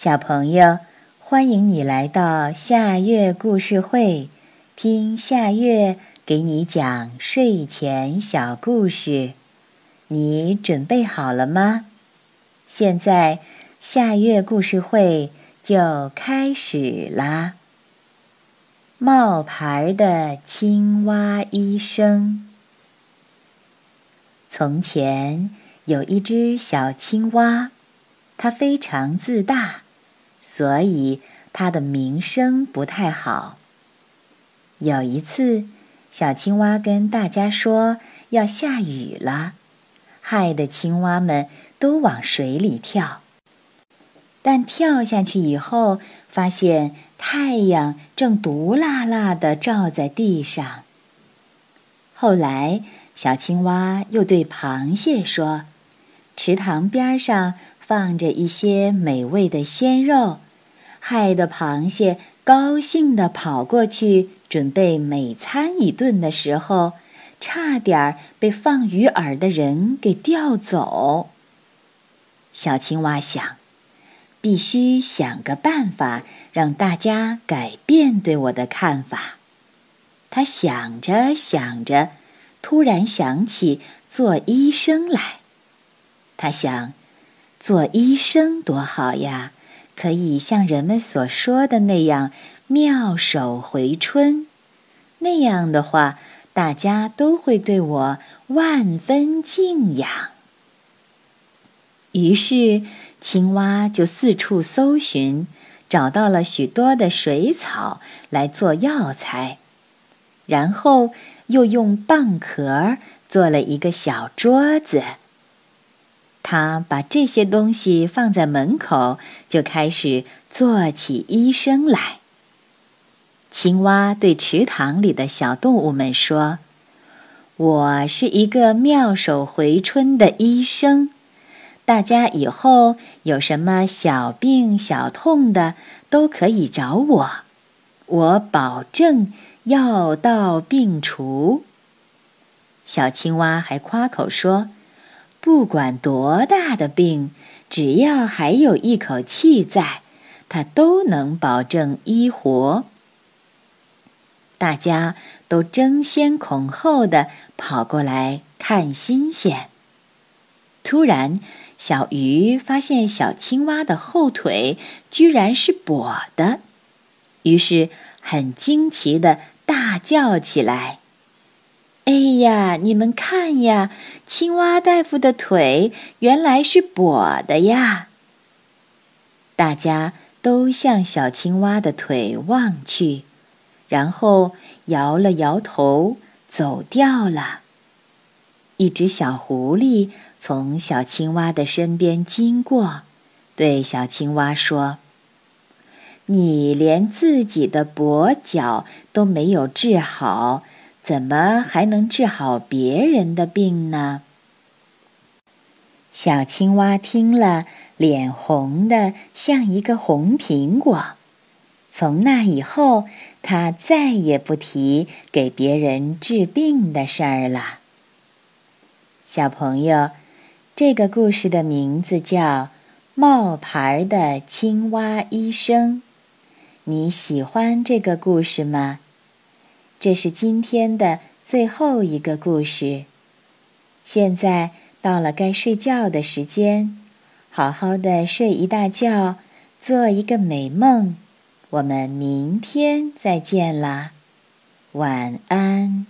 小朋友，欢迎你来到夏月故事会，听夏月给你讲睡前小故事。你准备好了吗？现在夏月故事会就开始啦。冒牌的青蛙医生。从前有一只小青蛙，它非常自大。所以它的名声不太好。有一次，小青蛙跟大家说要下雨了，害得青蛙们都往水里跳。但跳下去以后，发现太阳正毒辣辣地照在地上。后来，小青蛙又对螃蟹说：“池塘边上。”放着一些美味的鲜肉，害得螃蟹高兴地跑过去准备美餐一顿的时候，差点被放鱼饵的人给钓走。小青蛙想，必须想个办法让大家改变对我的看法。他想着想着，突然想起做医生来。他想。做医生多好呀，可以像人们所说的那样妙手回春。那样的话，大家都会对我万分敬仰。于是，青蛙就四处搜寻，找到了许多的水草来做药材，然后又用蚌壳做了一个小桌子。他把这些东西放在门口，就开始做起医生来。青蛙对池塘里的小动物们说：“我是一个妙手回春的医生，大家以后有什么小病小痛的，都可以找我，我保证药到病除。”小青蛙还夸口说。不管多大的病，只要还有一口气在，他都能保证医活。大家都争先恐后的跑过来看新鲜。突然，小鱼发现小青蛙的后腿居然是跛的，于是很惊奇的大叫起来。哎呀，你们看呀，青蛙大夫的腿原来是跛的呀！大家都向小青蛙的腿望去，然后摇了摇头，走掉了。一只小狐狸从小青蛙的身边经过，对小青蛙说：“你连自己的跛脚都没有治好。”怎么还能治好别人的病呢？小青蛙听了，脸红的像一个红苹果。从那以后，它再也不提给别人治病的事儿了。小朋友，这个故事的名字叫《冒牌的青蛙医生》。你喜欢这个故事吗？这是今天的最后一个故事。现在到了该睡觉的时间，好好的睡一大觉，做一个美梦。我们明天再见啦，晚安。